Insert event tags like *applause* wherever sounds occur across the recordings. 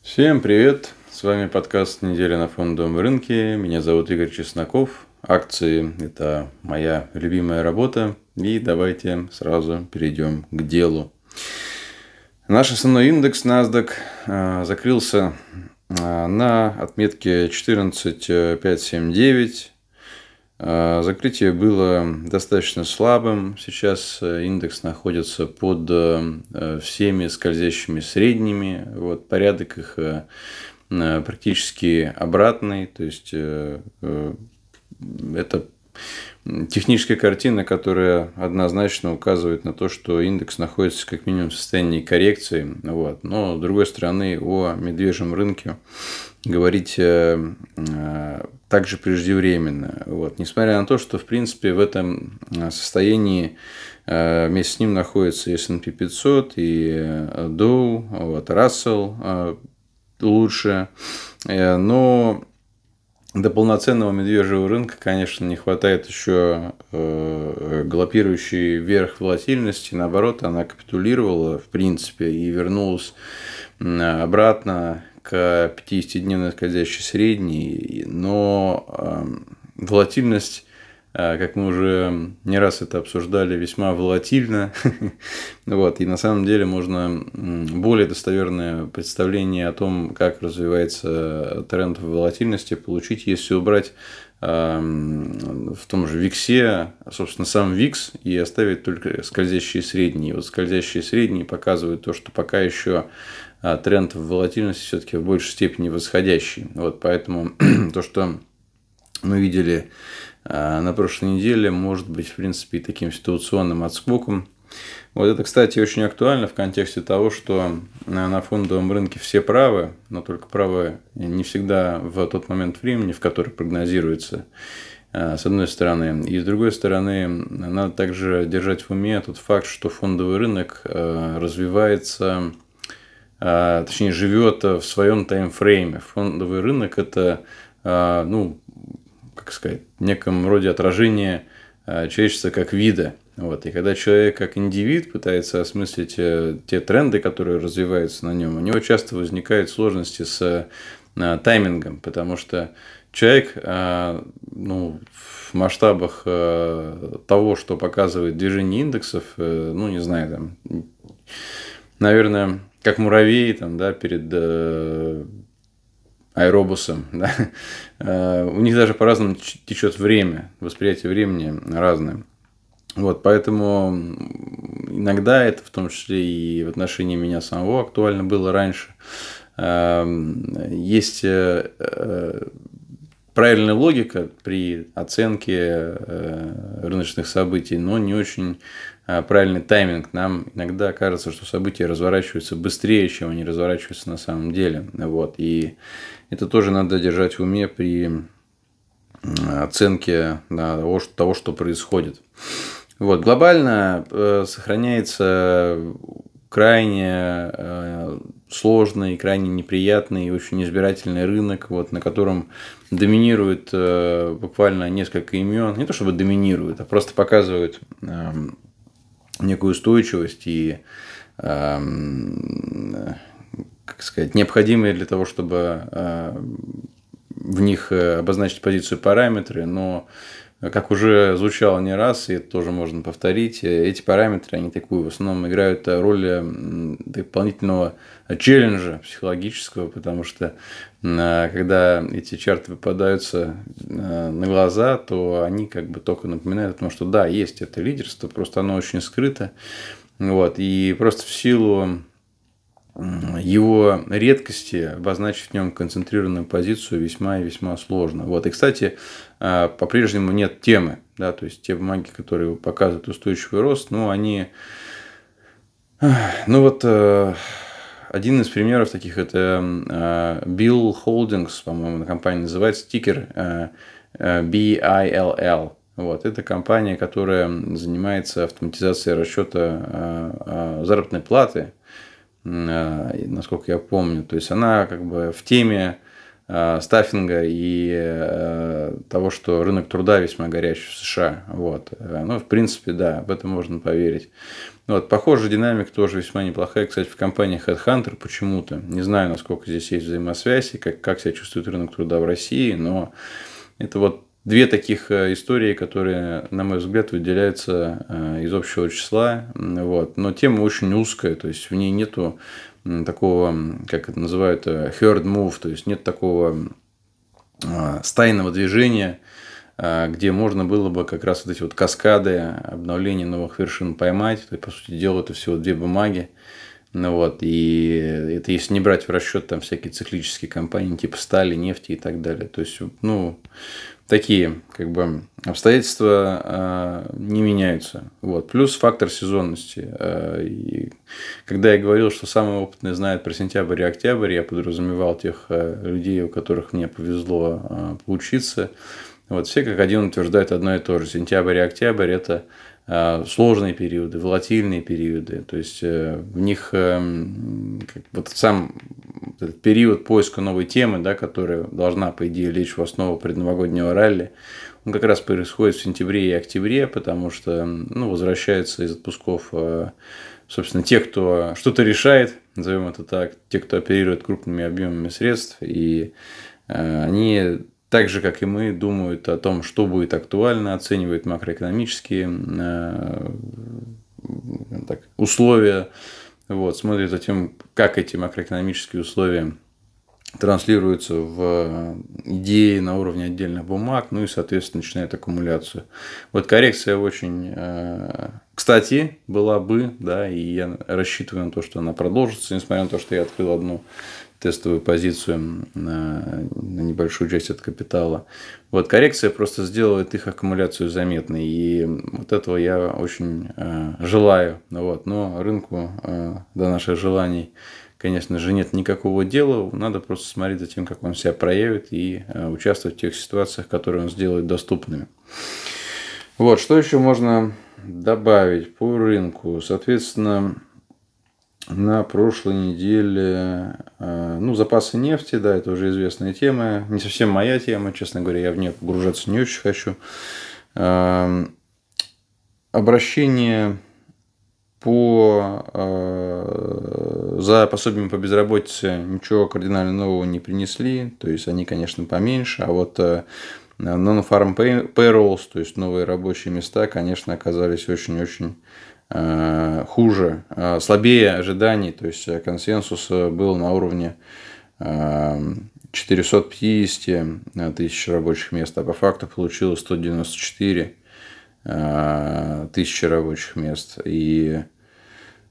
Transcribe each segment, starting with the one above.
Всем привет! С вами подкаст «Неделя на фондовом рынке». Меня зовут Игорь Чесноков. Акции – это моя любимая работа. И давайте сразу перейдем к делу. Наш основной индекс NASDAQ а, закрылся а, на отметке 14579. А, закрытие было достаточно слабым. Сейчас э, индекс находится под э, всеми скользящими средними. Вот, порядок их э, практически обратный. То есть это техническая картина, которая однозначно указывает на то, что индекс находится как минимум в состоянии коррекции. Вот. Но, с другой стороны, о медвежьем рынке говорить э, э, также преждевременно. Вот. Несмотря на то, что, в принципе, в этом э, состоянии вместе с ним находится S&P 500 и Dow, вот, Russell лучше. Но до полноценного медвежьего рынка, конечно, не хватает еще э, галопирующей вверх волатильности. Наоборот, она капитулировала, в принципе, и вернулась обратно к 50-дневной скользящей средней. Но э, волатильность а, как мы уже не раз это обсуждали, весьма волатильно. *laughs* вот, и на самом деле можно более достоверное представление о том, как развивается тренд волатильности, получить, если убрать а, в том же Виксе, собственно, сам Викс и оставить только скользящие средние. Вот скользящие средние показывают то, что пока еще тренд в волатильности все-таки в большей степени восходящий. Вот поэтому *clears throat* то, что мы видели а, на прошлой неделе может быть, в принципе, и таким ситуационным отскоком. Вот это, кстати, очень актуально в контексте того, что на фондовом рынке все правы, но только правы не всегда в тот момент времени, в который прогнозируется, а, с одной стороны. И с другой стороны, надо также держать в уме тот факт, что фондовый рынок а, развивается, точнее, живет в своем таймфрейме. Фондовый рынок – это ну, как сказать, в неком роде отражение э, человечества как вида. Вот. И когда человек как индивид пытается осмыслить э, те тренды, которые развиваются на нем, у него часто возникают сложности с э, таймингом, потому что человек ну, в масштабах того, что показывает движение индексов, ну, не знаю, там, наверное, как муравей там, да, перед аэробусом. *laughs* Да? Э, у них даже по-разному течет время, восприятие времени разное. Вот, поэтому иногда это в том числе и в отношении меня самого актуально было раньше. Эм, есть э, э, правильная логика при оценке рыночных событий, но не очень правильный тайминг. Нам иногда кажется, что события разворачиваются быстрее, чем они разворачиваются на самом деле. Вот. И это тоже надо держать в уме при оценке того, что происходит. Вот, глобально э, сохраняется крайне э, сложный, крайне неприятный и очень избирательный рынок, вот, на котором доминирует э, буквально несколько имен. Не то чтобы доминирует, а просто показывают эм, некую устойчивость и эм, как сказать, необходимые для того, чтобы э, в них э, обозначить позицию параметры, но как уже звучало не раз, и это тоже можно повторить, э, эти параметры, они такую в основном играют роль дополнительного челленджа психологического, потому что когда эти чарты выпадаются на глаза, то они как бы только напоминают о том, что да, есть это лидерство, просто оно очень скрыто. Вот, и просто в силу его редкости обозначить в нем концентрированную позицию весьма и весьма сложно. Вот. И, кстати, а, по-прежнему нет темы. Да, то есть те бумаги, которые показывают устойчивый рост, ну, они... Ну, вот э, один из примеров таких – это э, Bill Holdings, по-моему, компания называется, тикер э, BILL. Вот. Это компания, которая занимается автоматизацией расчета заработной платы – Э, насколько я помню. То есть она как бы в теме э, стаффинга и э, того, что рынок труда весьма горячий в США. Вот. Ну, в принципе, да, в этом можно поверить. Вот, похоже, динамика тоже весьма неплохая, кстати, в компании Headhunter почему-то. Не знаю, насколько здесь есть взаимосвязь и как, как себя чувствует рынок труда в России, но это вот две таких э, истории, которые, на мой взгляд, выделяются э, из общего числа. Вот. Но тема очень узкая, то есть в ней нету такого, как это называют, э, herd move, то есть нет такого стайного движения, где можно было бы как раз вот эти вот каскады обновления новых вершин поймать. То есть, по сути дела, это всего две бумаги. Ну вот, и это если не брать в расчет там всякие циклические компании типа стали, нефти и так далее. То есть, ну, такие как бы обстоятельства э, не меняются. Вот. Плюс фактор сезонности. Э, и когда я говорил, что самый опытный знает про сентябрь и октябрь, я подразумевал тех э, людей, у которых мне повезло э, поучиться. Вот все как один утверждают одно и то же. Сентябрь и октябрь – это сложные периоды, волатильные периоды. То есть э, в них эм, вот сам этот период поиска новой темы, да, которая должна, по идее, лечь в основу предновогоднего ралли, он как раз происходит в сентябре и октябре, потому что ну, возвращаются из отпусков э, собственно, те, кто что-то решает, назовем это так, те, кто оперирует крупными объемами средств, и они так же, как и мы, думают о том, что будет актуально, оценивают макроэкономические э, так, условия, вот, смотрят за тем, как эти макроэкономические условия транслируются в идеи на уровне отдельных бумаг, ну и, соответственно, начинает аккумуляцию. Вот коррекция очень, э, кстати, была бы, да, и я рассчитываю на то, что она продолжится, несмотря на то, что я открыл одну тестовую позицию на, на небольшую часть от капитала. Вот коррекция просто сделает их аккумуляцию заметной, и вот этого я очень э, желаю. Вот. Но рынку э, до наших желаний, конечно же, нет никакого дела. Надо просто смотреть за тем, как он себя проявит и э, участвовать в тех ситуациях, которые он сделает доступными. Вот, что еще можно добавить по рынку? Соответственно, на прошлой неделе, э, ну, запасы нефти, да, это уже известная тема, не совсем моя тема, честно говоря, я в нее погружаться не очень хочу. Эм, обращение по, э, за пособиями по безработице ничего кардинально нового не принесли, то есть они, конечно, поменьше, а вот э, non-farm payrolls, то есть новые рабочие места, конечно, оказались очень-очень хуже, э, слабее ожиданий, то есть э, консенсус был на уровне 450 тысяч рабочих мест, а по факту получилось 194 тысячи рабочих мест. И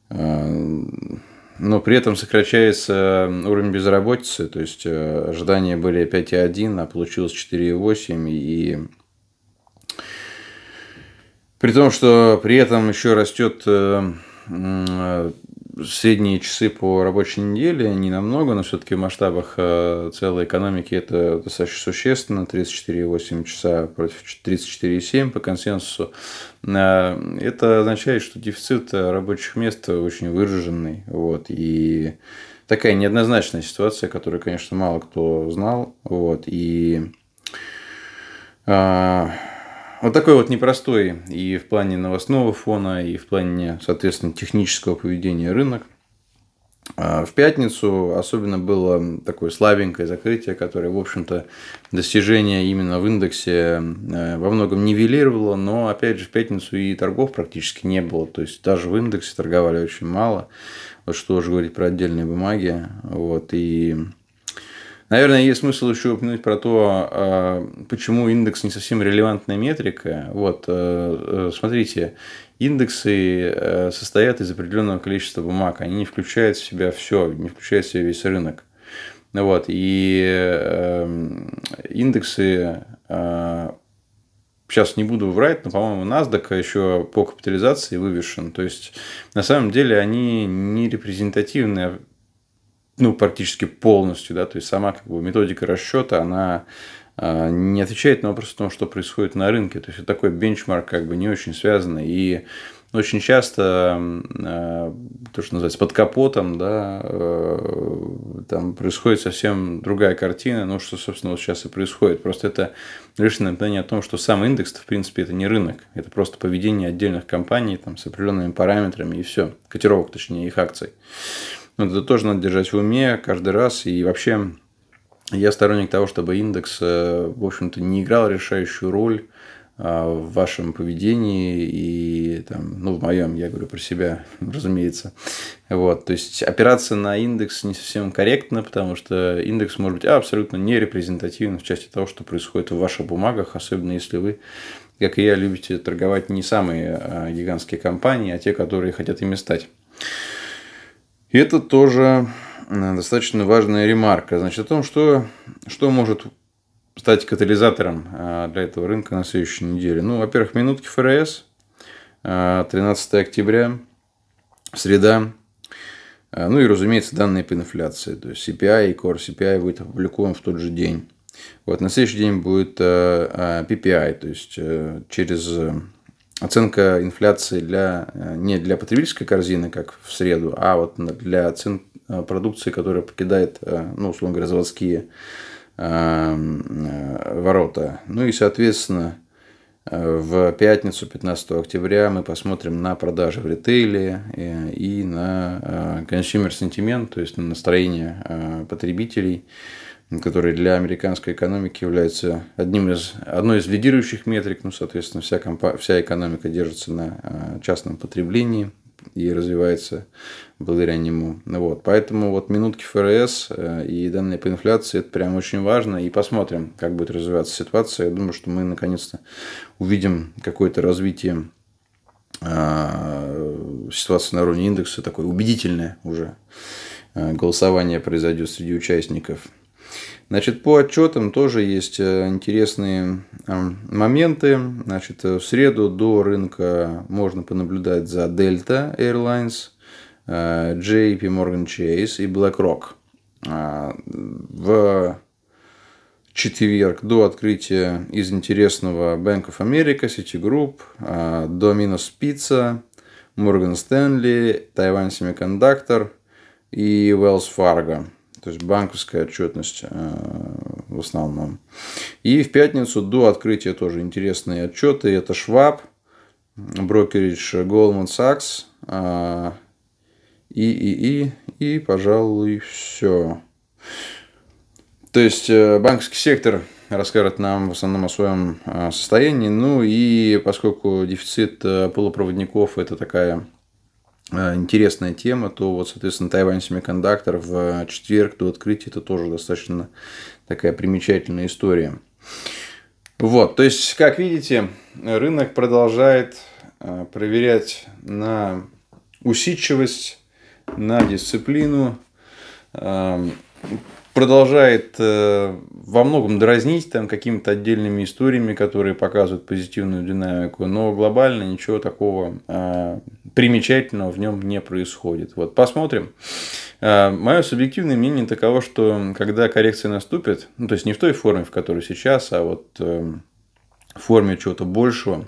но при этом сокращается уровень безработицы, то есть ожидания были 5,1, а получилось 4,8, и при том, что при этом еще растет э, э, средние часы по рабочей неделе, не намного, но все-таки в масштабах э, целой экономики это достаточно существенно, 34,8 часа против 34,7 по консенсусу. Это означает, что дефицит рабочих мест очень выраженный. Вот, и такая неоднозначная ситуация, которую, конечно, мало кто знал. Вот, и вот такой вот непростой и в плане новостного фона, и в плане, соответственно, технического поведения рынок. А в пятницу особенно было такое слабенькое закрытие, которое, в общем-то, достижение именно в индексе э, во многом нивелировало, но, опять же, в пятницу и торгов практически не было. То есть, даже в индексе торговали очень мало. Вот что уже говорить про отдельные бумаги. Вот, и Наверное, есть смысл еще упомянуть про то, а, почему индекс не совсем релевантная метрика. Вот, э, э, смотрите, индексы э, состоят из определенного количества бумаг, они не включают в себя все, не включают в себя весь рынок. Вот, и индексы сейчас не буду врать, но, по-моему, NASDAQ еще по капитализации вывешен. То есть, на самом деле, они не репрезентативны ну, практически полностью, да, то есть сама как бы методика расчета, она а, не отвечает на вопрос о том, что происходит на рынке. То есть, это такой бенчмарк как бы не очень связанный. И очень часто э, то, что называется под капотом, да, э, там происходит совсем другая картина, ну, что, собственно, вот сейчас и происходит. Просто это лишь напоминание о том, что сам индекс, в принципе, это не рынок, это просто поведение отдельных компаний там, с определенными параметрами и все, котировок, точнее, их акций. Вот это тоже надо держать в уме каждый раз. И вообще я сторонник того, чтобы индекс, э, в общем-то, не играл решающую роль а, в вашем поведении и там, ну, в моем, я говорю про себя, *laughs* разумеется. Вот, то есть опираться на индекс не совсем корректно, потому что индекс может быть абсолютно не репрезентативным в части того, что происходит в ваших бумагах, особенно если вы, как и я, любите торговать не самые а, гигантские компании, а те, которые хотят ими стать. И это тоже э, достаточно важная ремарка. Значит, о том, что, что может стать катализатором э, для этого рынка на следующей неделе. Ну, во-первых, минутки ФРС, 13 э, октября, среда, ну и, разумеется, данные по инфляции. То есть CPI и Core CPI будет опубликован в тот же день. Вот, на следующий день будет PPI, то есть через оценка инфляции для, не для потребительской корзины, как в среду, а вот для цен продукции, которая покидает, ну, условно говоря, заводские Э, ворота. Ну и, соответственно, э, в пятницу, 15 октября, мы посмотрим на продажи в ритейле э, и на consumer sentiment, то есть на настроение потребителей, который для американской экономики является одним из, одной из лидирующих метрик. Ну, соответственно, вся, компа, вся экономика держится на частном потреблении и развивается благодаря нему. Вот. Поэтому вот минутки ФРС э, и данные по инфляции это прям очень важно. И посмотрим, как будет развиваться ситуация. Я думаю, что мы наконец-то увидим какое-то развитие а, ситуации на уровне индекса, такое убедительное уже э, голосование произойдет среди участников. Значит, по отчетам тоже есть э, интересные моменты. Значит, в среду до рынка можно понаблюдать за Delta Airlines, э, JP Morgan Chase и BlackRock. А, в четверг до открытия из интересного Bank of America, Citigroup, а, Domino's Pizza, Morgan Stanley, Taiwan Semiconductor и Wells Fargo то есть банковская отчетность э, в основном. И в пятницу до открытия тоже интересные отчеты. Это Schwab, брокеридж Goldman Sachs э, и, и, и, и, пожалуй, все. То есть э, банковский сектор расскажет нам в основном о своем состоянии. Ну и поскольку дефицит полупроводников это такая Э, интересная тема, то вот, соответственно, Тайвань Семикондактор в четверг до открытия это тоже достаточно такая примечательная история. Вот, то есть, как видите, рынок продолжает э, проверять на усидчивость, на дисциплину, эм, продолжает э, во многом дразнить там какими-то отдельными историями, которые показывают позитивную динамику, но глобально ничего такого э, примечательного в нем не происходит. Вот посмотрим. Э, мое субъективное мнение таково, что когда коррекция наступит, ну, то есть не в той форме, в которой сейчас, а вот в форме чего-то большего,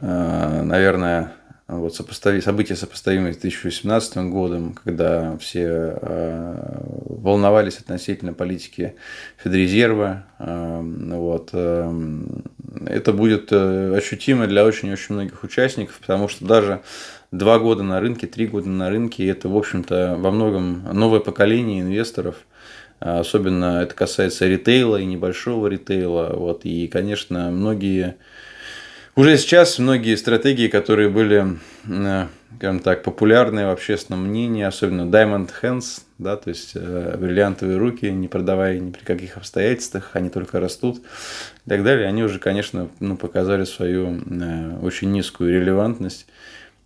наверное, вот сопостави, события, сопоставимые с 2018 годом, когда все э, волновались относительно политики Федрезерва. Э, вот, э, это будет э, ощутимо для очень-очень многих участников, потому что даже два года на рынке, три года на рынке, это, в общем-то, во многом новое поколение инвесторов – Особенно это касается ритейла и небольшого ритейла. Вот, и, конечно, многие уже сейчас многие стратегии, которые были, э, скажем так, популярны в общественном мнении, особенно Diamond Hands, да, то есть э, бриллиантовые руки, не продавая ни при каких обстоятельствах, они только растут и так далее, они уже, конечно, ну, показали свою э, очень низкую релевантность.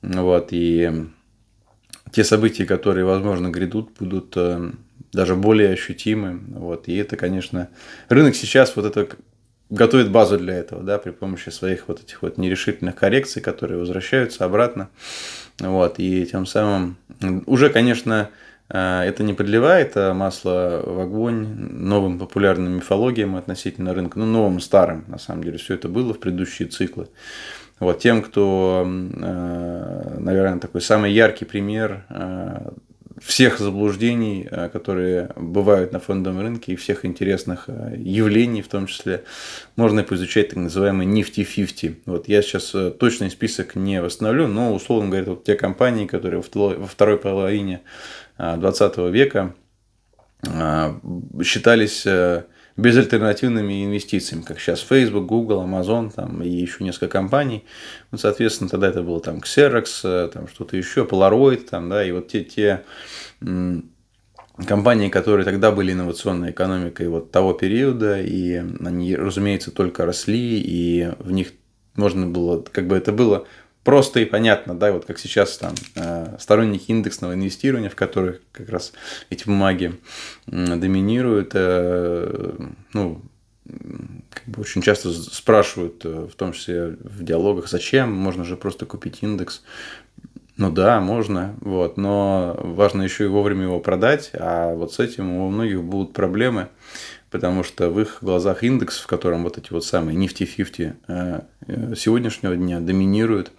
Вот, и те события, которые, возможно, грядут, будут даже более ощутимы. Вот, и это, конечно, рынок сейчас вот это готовит базу для этого, да, при помощи своих вот этих вот нерешительных коррекций, которые возвращаются обратно. Вот, и тем самым уже, конечно, э, это не подливает а масло в огонь новым популярным мифологиям относительно рынка, ну, новым, старым, на самом деле, все это было в предыдущие циклы. Вот тем, кто, наверное, такой самый яркий пример всех заблуждений, э, которые бывают на фондовом рынке, и всех интересных э, явлений, в том числе, можно поизучать так называемый Nifty 50. Вот я сейчас э, точный список не восстановлю, но, условно говоря, вот те компании, которые во второй половине 20 века считались безальтернативными инвестициями, как сейчас Facebook, Google, Amazon там, и еще несколько компаний. Ну, соответственно, тогда это было там Xerox, э, там что-то еще, Polaroid, там, да, и вот те, те компании, которые тогда были инновационной экономикой вот того периода, и они, разумеется, только росли, и в них можно было, как бы это было просто и понятно, да, вот как сейчас там э, сторонники индексного инвестирования, в которых как раз эти бумаги доминируют, э, ну, как бы очень часто спрашивают, э, в том числе в диалогах, зачем, можно же просто купить индекс. Ну да, можно, вот, но важно еще и вовремя его продать, а вот с этим у многих будут проблемы потому что в их глазах индекс, в котором вот эти вот самые 50 э, э, сегодняшнего дня доминируют,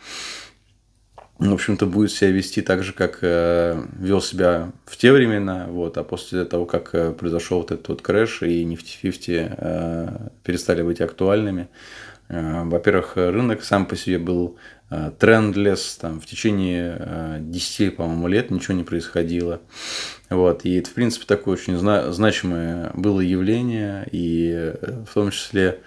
в общем-то, будет себя вести так же, как э, вел себя в те времена, вот, а после того, как произошел вот этот вот крэш и 50 перестали быть актуальными, во-первых, рынок сам по себе был трендлес, там в течение 10, по-моему, лет ничего не происходило. Вот, и это, в принципе, такое очень зна- значимое было явление, и э, в том числе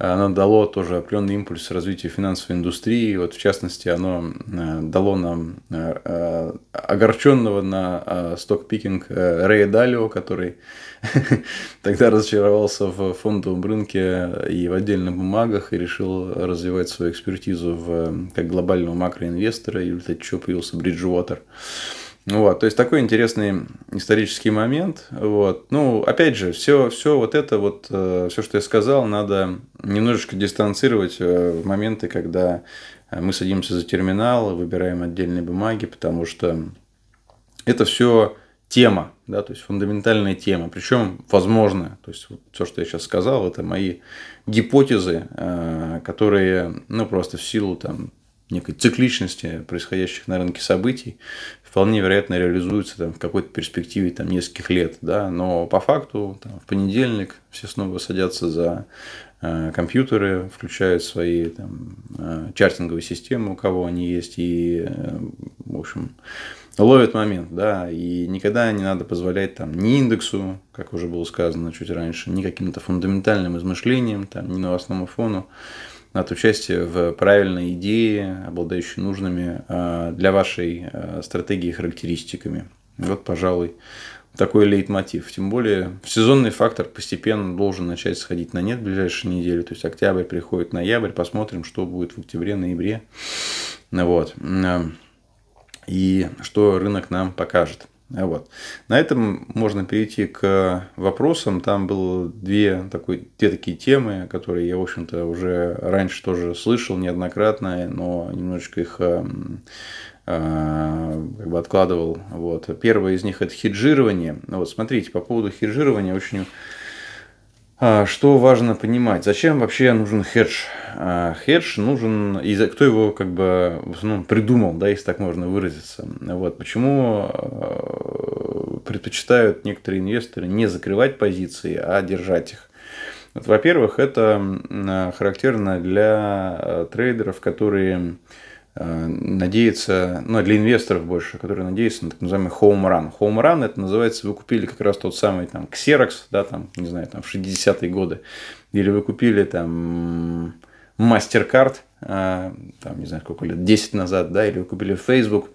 оно дало тоже определенный импульс развитию финансовой индустрии. Вот, в частности, оно э, дало нам э, огорченного на стокпикинг Рэя Далио, который *laughs* тогда разочаровался в фондовом рынке и в отдельных бумагах и решил развивать свою экспертизу в, как глобального макроинвестора, и в результате чего появился Bridgewater. Вот, то есть такой интересный исторический момент. Вот. Ну, опять же, все, все вот это, вот, э, все, что я сказал, надо немножечко дистанцировать э, в моменты, когда мы садимся за терминал, выбираем отдельные бумаги, потому что это все тема, да, то есть фундаментальная тема, причем возможная. То есть вот все, что я сейчас сказал, это мои гипотезы, э, которые, ну, просто в силу там некой цикличности происходящих на рынке событий вполне вероятно реализуется там, в какой-то перспективе там, нескольких лет. Да? Но по факту там, в понедельник все снова садятся за э, компьютеры, включают свои там, э, чартинговые системы, у кого они есть, и, э, в общем, ловят момент, да, и никогда не надо позволять там ни индексу, как уже было сказано чуть раньше, ни каким-то фундаментальным измышлениям, там, ни новостному фону от участия в правильной идее, обладающей нужными а, для вашей а, стратегии характеристиками. Вот, пожалуй, такой лейтмотив. Тем более, сезонный фактор постепенно должен начать сходить на нет в ближайшие недели. То есть, октябрь приходит ноябрь, посмотрим, что будет в октябре-ноябре. Вот. И что рынок нам покажет. Вот. На этом можно перейти к вопросам. Там было две, такой, две такие темы, которые я, в общем-то, уже раньше тоже слышал неоднократно, но немножечко их э, э, как бы откладывал. Вот. Первое из них – это хеджирование. Вот, смотрите, по поводу хеджирования очень что важно понимать? Зачем вообще нужен хедж? А, хедж нужен, и кто его как бы в основном придумал, да, если так можно выразиться. Вот. Почему а, предпочитают некоторые инвесторы не закрывать позиции, а держать их? Вот, во-первых, это характерно для трейдеров, которые Э, надеяться, ну, для инвесторов больше, которые надеются на так называемый home run. Home run это называется, вы купили как раз тот самый там Xerox, да, там, не знаю, там в 60-е годы, или вы купили там MasterCard, э, там, не знаю, сколько лет, 10 назад, да, или вы купили Facebook,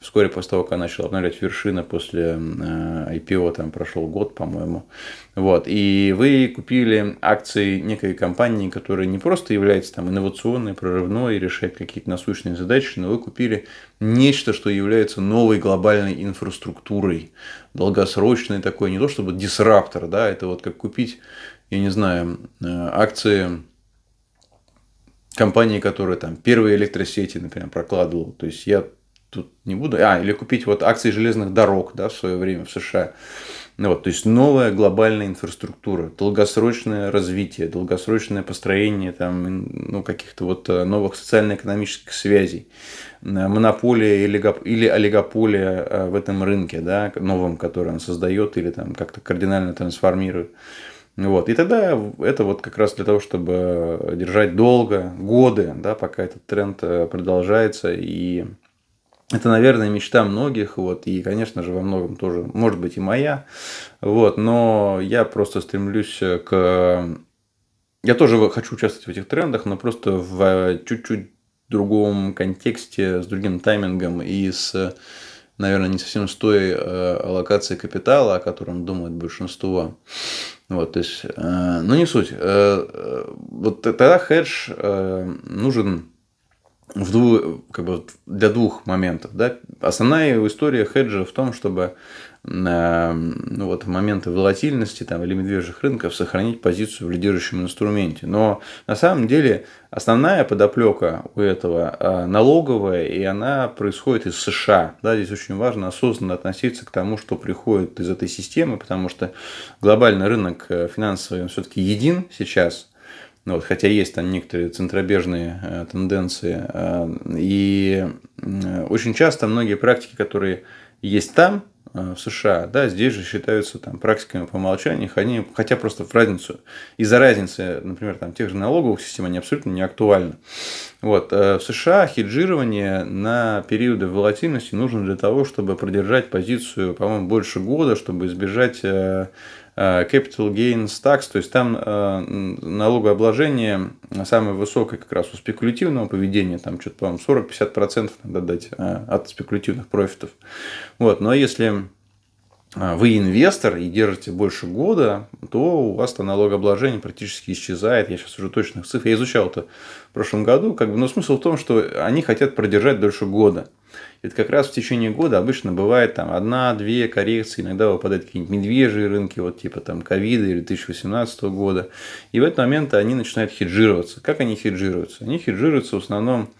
вскоре после того, как начал обновлять вершина после IPO, э, там прошел год, по-моему. Вот. И вы купили акции некой компании, которая не просто является там инновационной, прорывной, решает какие-то насущные задачи, но вы купили нечто, что является новой глобальной инфраструктурой, долгосрочной такой, не то чтобы дисраптор, да, это вот как купить, я не знаю, э, акции компании, которая там первые электросети, например, прокладывала. То есть я тут не буду. А, или купить вот акции железных дорог, да, в свое время в США. Вот, то есть новая глобальная инфраструктура, долгосрочное развитие, долгосрочное построение там, ну, каких-то вот э, новых социально-экономических связей, э, монополия или олигополия э, в этом рынке, да, новом, который он создает или там как-то кардинально трансформирует. Вот. И тогда это вот как раз для того, чтобы держать долго, годы, да, пока этот тренд продолжается и это, наверное, мечта многих, вот, и, конечно же, во многом тоже, может быть, и моя, вот, но я просто стремлюсь к... Я тоже хочу участвовать в этих трендах, но просто в чуть-чуть другом контексте, с другим таймингом и с, наверное, не совсем с той э, аллокацией капитала, о котором думает большинство. Вот, то есть, э, ну не суть. Э, вот тогда хедж нужен в дву, как бы для двух моментов. Да? Основная история хеджа в том, чтобы э, ну, вот, моменты волатильности там, или медвежьих рынков сохранить позицию в лидирующем инструменте. Но на самом деле основная подоплека у этого э, налоговая, и она происходит из США. Да? Здесь очень важно осознанно относиться к тому, что приходит из этой системы, потому что глобальный рынок э, финансовый все-таки един сейчас – ну, вот, хотя есть там некоторые центробежные э, тенденции. Э, и э, очень часто многие практики, которые есть там, э, в США, да, здесь же считаются там практиками по умолчанию, они, хотя просто в разницу, из-за разницы, например, там, тех же налоговых систем, они абсолютно не актуальны. Вот, э, в США хеджирование на периоды волатильности нужно для того, чтобы продержать позицию, по-моему, больше года, чтобы избежать э, capital Gains Tax, то есть там э, налогообложение самое высокое как раз у спекулятивного поведения, там что-то, по-моему, 40-50% надо дать э, от спекулятивных профитов. Вот, но если вы инвестор и держите больше года, то у вас то налогообложение практически исчезает. Я сейчас уже точных цифр. Я изучал это в прошлом году. Как бы, но смысл в том, что они хотят продержать дольше года. Это как раз в течение года обычно бывает там одна-две коррекции, иногда выпадают какие-нибудь медвежьи рынки, вот типа там ковида или 2018 года. И в этот момент они начинают хеджироваться. Как они хеджируются? Они хеджируются в основном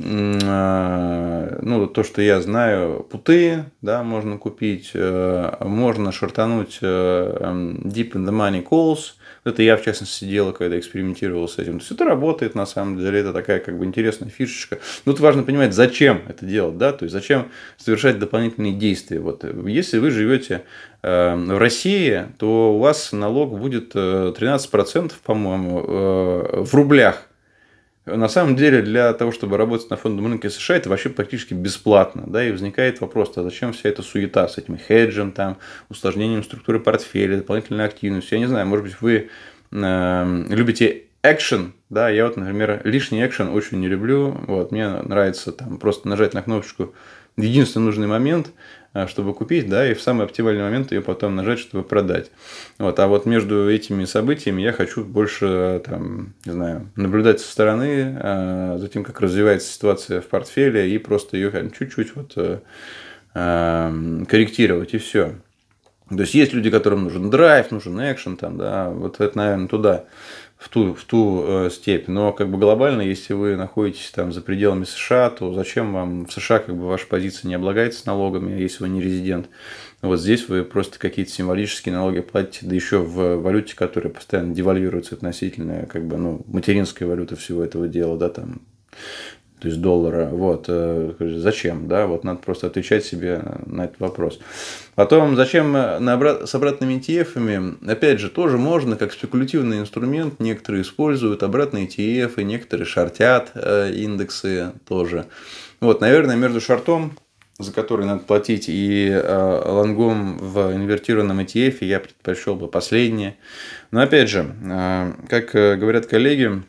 а, ну, то, что я знаю, путы, да, можно купить, э, можно шортануть э, deep in the money calls, это я, в частности, делал, когда экспериментировал с этим. То есть это работает, на самом деле, это такая как бы интересная фишечка. Но тут важно понимать, зачем это делать, да, то есть зачем совершать дополнительные действия. Вот если вы живете э, в России, то у вас налог будет 13%, э, по-моему, э, в рублях. На самом деле, для того, чтобы работать на фондовом рынке США, это вообще практически бесплатно. Да, и возникает вопрос, а зачем вся эта суета с этим хеджем, там, усложнением структуры портфеля, дополнительной активностью. Я не знаю, может быть, вы э, любите экшен, да, я вот, например, лишний экшен очень не люблю. Вот, мне нравится там просто нажать на кнопочку единственный нужный момент, чтобы купить, да, и в самый оптимальный момент ее потом нажать, чтобы продать. Вот, а вот между этими событиями я хочу больше, там, не знаю, наблюдать со стороны, а, за тем, как развивается ситуация в портфеле, и просто ее чуть-чуть вот э, а, корректировать, и все. То есть есть люди, которым нужен драйв, нужен экшен, там, да, вот это, наверное, туда в ту, в ту э, степь. Но как бы глобально, если вы находитесь там за пределами США, то зачем вам в США как бы ваша позиция не облагается налогами, если вы не резидент. Вот здесь вы просто какие-то символические налоги платите, да еще в валюте, которая постоянно девальвируется относительно как бы, ну, материнской валюты всего этого дела, да, там то есть доллара. Вот. Э, зачем? Да? Вот надо просто отвечать себе на этот вопрос. Потом, зачем обрат... с обратными ETF? Опять же, тоже можно, как спекулятивный инструмент. Некоторые используют обратные ETF, некоторые шортят э, индексы тоже. Вот, наверное, между шортом за который надо платить, и э, лонгом в инвертированном ETF я предпочел бы последнее. Но опять же, э, как говорят коллеги,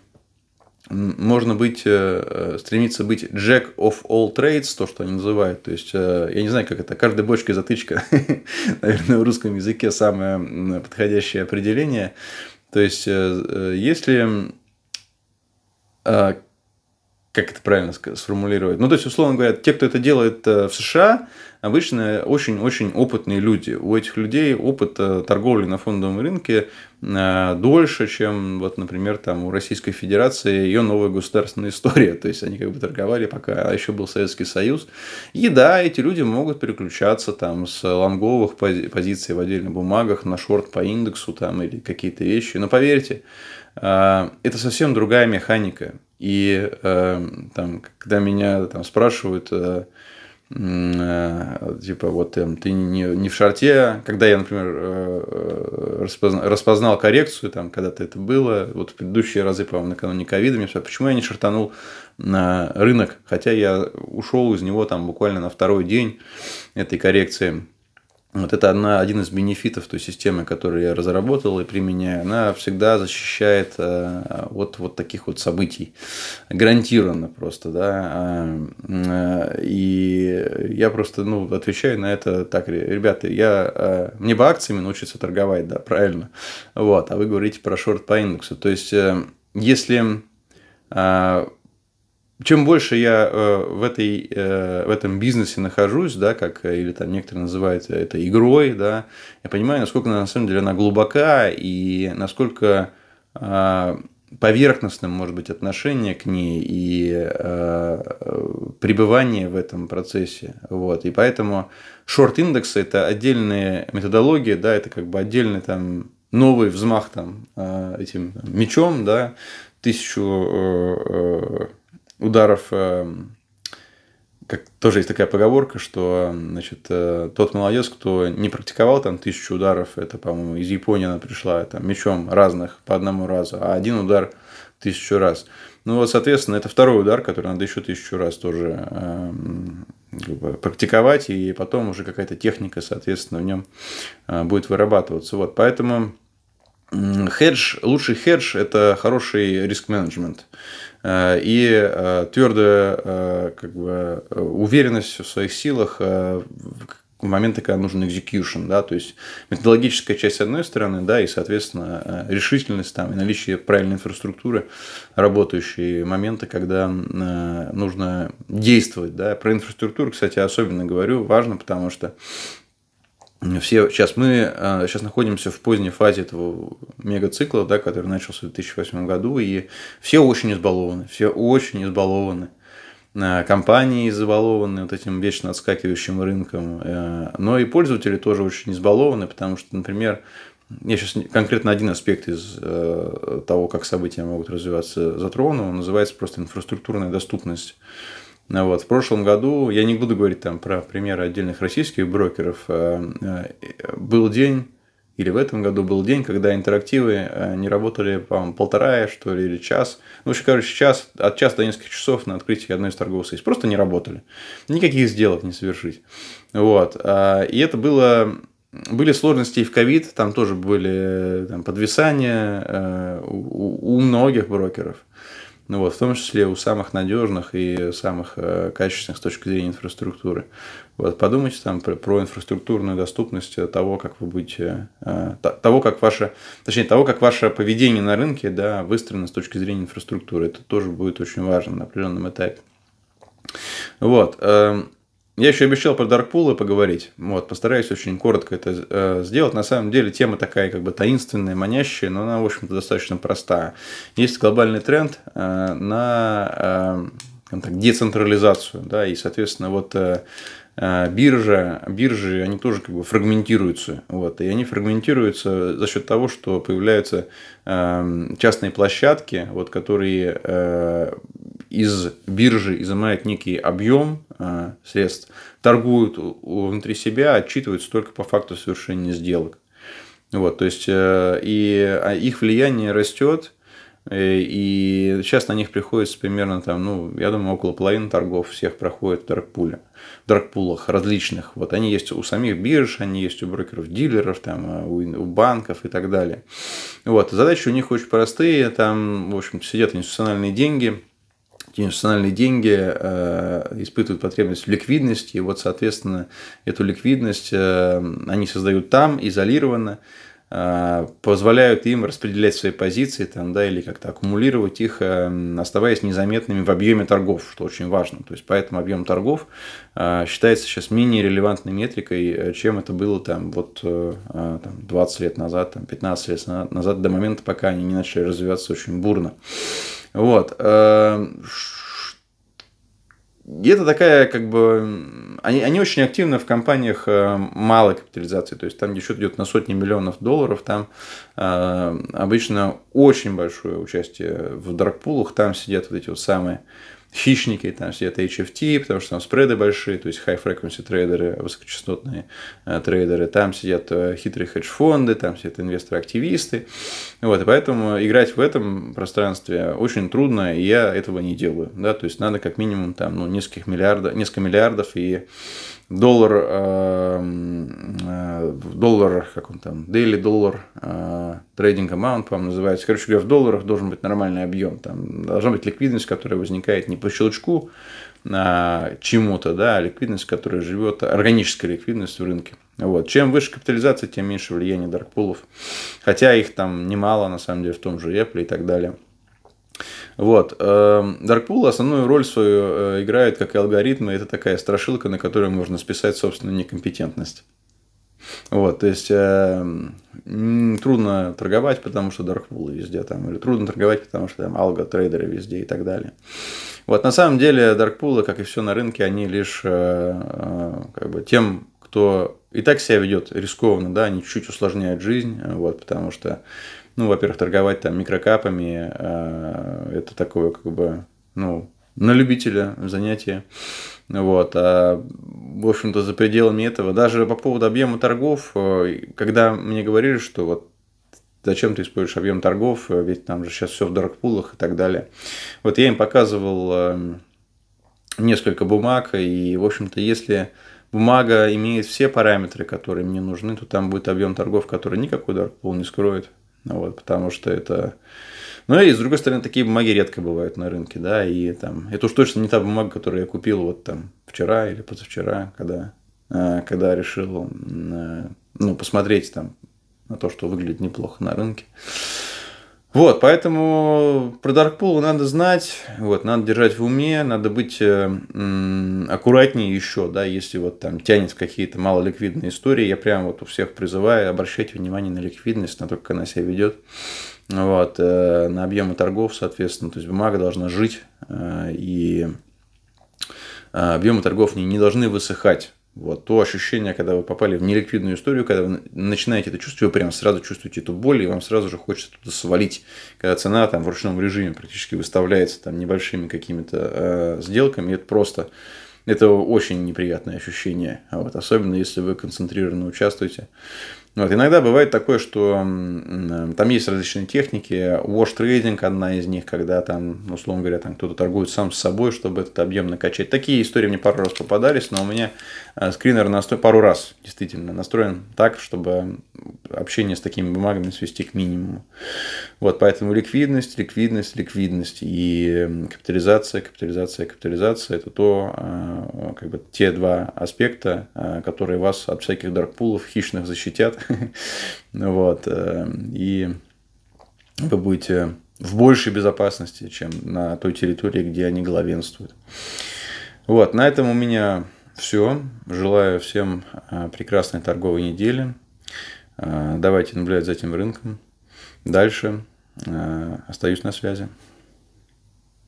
можно быть, э, э, стремиться быть jack of all trades, то, что они называют. То есть, э, я не знаю, как это, каждая бочка затычка, *laughs* наверное, в русском языке самое подходящее определение. То есть, если как это правильно сформулировать? Ну, то есть, условно говоря, те, кто это делает в США, обычно очень-очень опытные люди. У этих людей опыт торговли на фондовом рынке Э, дольше, чем, вот, например, там у Российской Федерации ее новая государственная история. *laughs* То есть они как бы торговали, пока еще был Советский Союз. И да, эти люди могут переключаться там с лонговых позиций в отдельных бумагах на шорт по индексу там или какие-то вещи. Но поверьте, э, это совсем другая механика. И э, там, когда меня там спрашивают, Э, типа вот эм, ты не, не в шарте, когда я, например, э, э, распознал, распознал коррекцию, там когда-то это было, вот в предыдущие разы, по-моему, накануне ковида, мне спрашивают, почему я не шартанул на рынок, хотя я ушел из него там буквально на второй день этой коррекции. Вот это одна, один из бенефитов той системы, которую я разработал и применяю. Она всегда защищает э, от вот таких вот событий. Гарантированно просто, да. Э, и я просто ну, отвечаю на это так, ребята, я, э, мне бы акциями научиться торговать, да, правильно. Вот, а вы говорите про шорт по индексу. То есть, если чем больше я э, в, этой, э, в этом бизнесе нахожусь, да, как или там некоторые называют это игрой, да, я понимаю, насколько на самом деле она глубока и насколько э, поверхностным может быть отношение к ней и э, пребывание в этом процессе. Вот. И поэтому шорт индекс это отдельная методология, да, это как бы отдельный там новый взмах там этим там, мечом, да, тысячу ударов, эм, как тоже есть такая поговорка, что значит, э, тот молодец, кто не практиковал там тысячу ударов, это, по-моему, из Японии она пришла, там, мечом разных по одному разу, а один удар тысячу раз. Ну вот, соответственно, это второй удар, который надо еще тысячу раз тоже э, практиковать, и потом уже какая-то техника, соответственно, в нем э, будет вырабатываться. Вот, поэтому хедж, лучший хедж – это хороший риск-менеджмент. Э, и э, твердая э, как бы, уверенность в своих силах в моменты, когда нужен execution, да, то есть методологическая часть с одной стороны, да, и, соответственно, решительность там и наличие правильной инфраструктуры, работающие моменты, когда нужно действовать, да. Про инфраструктуру, кстати, особенно говорю, важно, потому что все, сейчас мы сейчас а, находимся в поздней фазе этого мегацикла, да, который начался в 2008 году, и все очень избалованы, все очень избалованы. А, компании избалованы вот этим вечно отскакивающим рынком, э, но и пользователи тоже очень избалованы, потому что, например, я сейчас конкретно один аспект из того, как события могут развиваться, затрону, он называется просто инфраструктурная доступность. Вот. В прошлом году, я не буду говорить там про примеры отдельных российских брокеров, э, э, был день, или в этом году был день, когда интерактивы э, не работали, по-моему, полтора, что ли, или час. Ну, в общем, короче, час, от часа до нескольких часов на открытии одной из торговых сессий. Просто не работали. Никаких сделок не совершить. Вот. И это было были сложности и в ковид, там тоже были там, подвисания у, у многих брокеров. Ну вот, в том числе у самых надежных и самых э, качественных с точки зрения инфраструктуры. Вот, подумайте там про, про инфраструктурную доступность того, как вы будете, э, того, как ваше, точнее, того, как ваше поведение на рынке да, выстроено с точки зрения инфраструктуры. Это тоже будет очень важно на определенном этапе. Вот. Эм, я еще обещал про Даркпулы поговорить. Вот, постараюсь очень коротко это э, сделать. На самом деле тема такая как бы таинственная, манящая, но она, в общем-то, достаточно простая. Есть глобальный тренд э, на э, так, децентрализацию, да, и, соответственно, вот э, э, биржа, биржи, они тоже как бы фрагментируются. Вот, и они фрагментируются за счет того, что появляются э, частные площадки, вот, которые э, из биржи изымают некий объем э, средств, торгуют внутри себя, отчитываются только по факту совершения сделок. Вот, то есть, э, и а их влияние растет, э, и сейчас на них приходится примерно там, ну, я думаю, около половины торгов всех проходит в даркпуле, даркпулах различных. Вот они есть у самих бирж, они есть у брокеров, дилеров, там, у, у банков и так далее. Вот, задачи у них очень простые, там, в общем сидят институциональные деньги, институциональные деньги э, испытывают потребность в ликвидности, и вот, соответственно, эту ликвидность э, они создают там, изолированно, позволяют им распределять свои позиции там, да, или как-то аккумулировать их, оставаясь незаметными в объеме торгов, что очень важно. То есть, поэтому объем торгов считается сейчас менее релевантной метрикой, чем это было там, вот, там, 20 лет назад, там, 15 лет назад, до момента, пока они не начали развиваться очень бурно. Вот. И это такая, как бы, они, они очень активны в компаниях э, малой капитализации, то есть там, где счет идет на сотни миллионов долларов, там э, обычно очень большое участие в даркпулах, там сидят вот эти вот самые хищники, там сидят HFT, потому что там спреды большие, то есть high frequency трейдеры, высокочастотные э, трейдеры, там сидят э, хитрые хедж-фонды, там сидят инвесторы-активисты. Вот, и поэтому играть в этом пространстве очень трудно, и я этого не делаю. Да? То есть надо как минимум там, ну, нескольких миллиардов, несколько миллиардов и доллар, э, э, доллар, как он там, daily доллар, э, trading amount, по-моему, называется. Короче говоря, в долларах должен быть нормальный объем. Там должна быть ликвидность, которая возникает не по щелчку а, чему-то, да, а ликвидность, которая живет, органическая ликвидность в рынке. Вот. Чем выше капитализация, тем меньше влияние даркпулов. Хотя их там немало, на самом деле, в том же Apple и так далее. Вот. Darkpool эм, основную роль свою э, играет, как и алгоритмы. Это такая страшилка, на которую можно списать собственную некомпетентность. Вот, то есть э, трудно торговать, потому что даркпулы везде там, или трудно торговать, потому что там алго-трейдеры везде и так далее. Вот, на самом деле даркпулы, как и все на рынке, они лишь э, э, как бы тем, кто и так себя ведет рискованно, да, они чуть-чуть усложняют жизнь, вот, потому что ну, во-первых, торговать там микрокапами, э, это такое как бы, ну, на любителя занятие. Вот. А, в общем-то, за пределами этого, даже по поводу объема торгов, э, когда мне говорили, что вот зачем ты используешь объем торгов, э, ведь там же сейчас все в даркпулах и так далее. Вот я им показывал несколько бумаг, и, в общем-то, если бумага имеет все параметры, которые мне нужны, то там будет объем торгов, который никакой даркпул не скроет. Вот, потому что это... Ну и с другой стороны, такие бумаги редко бывают на рынке, да, и там, это уж точно не та бумага, которую я купил вот там вчера или позавчера, когда, э, когда решил, э, ну, посмотреть там на то, что выглядит неплохо на рынке. Вот, поэтому про Darkpool надо знать, вот, надо держать в уме, надо быть э, аккуратнее еще, да, если вот там тянет в какие-то малоликвидные истории, я прям вот у всех призываю, обращайте внимание на ликвидность, на то, как она себя ведет, вот, э, на объемы торгов, соответственно, то есть бумага должна жить, э, и э, объемы торгов не, не должны высыхать, вот то ощущение, когда вы попали в неликвидную историю, когда вы начинаете это чувствовать, вы прям сразу чувствуете эту боль, и вам сразу же хочется туда свалить, когда цена там в ручном режиме практически выставляется там небольшими какими-то э, сделками, это просто это очень неприятное ощущение. А вот, особенно если вы концентрированно участвуете вот, иногда бывает такое, что там есть различные техники. Wash трейдинг одна из них, когда там, условно говоря, там кто-то торгует сам с собой, чтобы этот объем накачать. Такие истории мне пару раз попадались, но у меня э, скринер настроен пару раз действительно настроен так, чтобы общение с такими бумагами свести к минимуму. Вот, поэтому ликвидность, ликвидность, ликвидность и капитализация, капитализация, капитализация – это то, э, как бы те два аспекта, э, которые вас от всяких даркпулов хищных защитят *laughs* Вот. Э, и вы будете в большей безопасности, чем на той территории, где они главенствуют. Вот, на этом у меня все. Желаю всем э, прекрасной торговой недели. Э, давайте наблюдать за этим рынком. Дальше остаюсь на связи.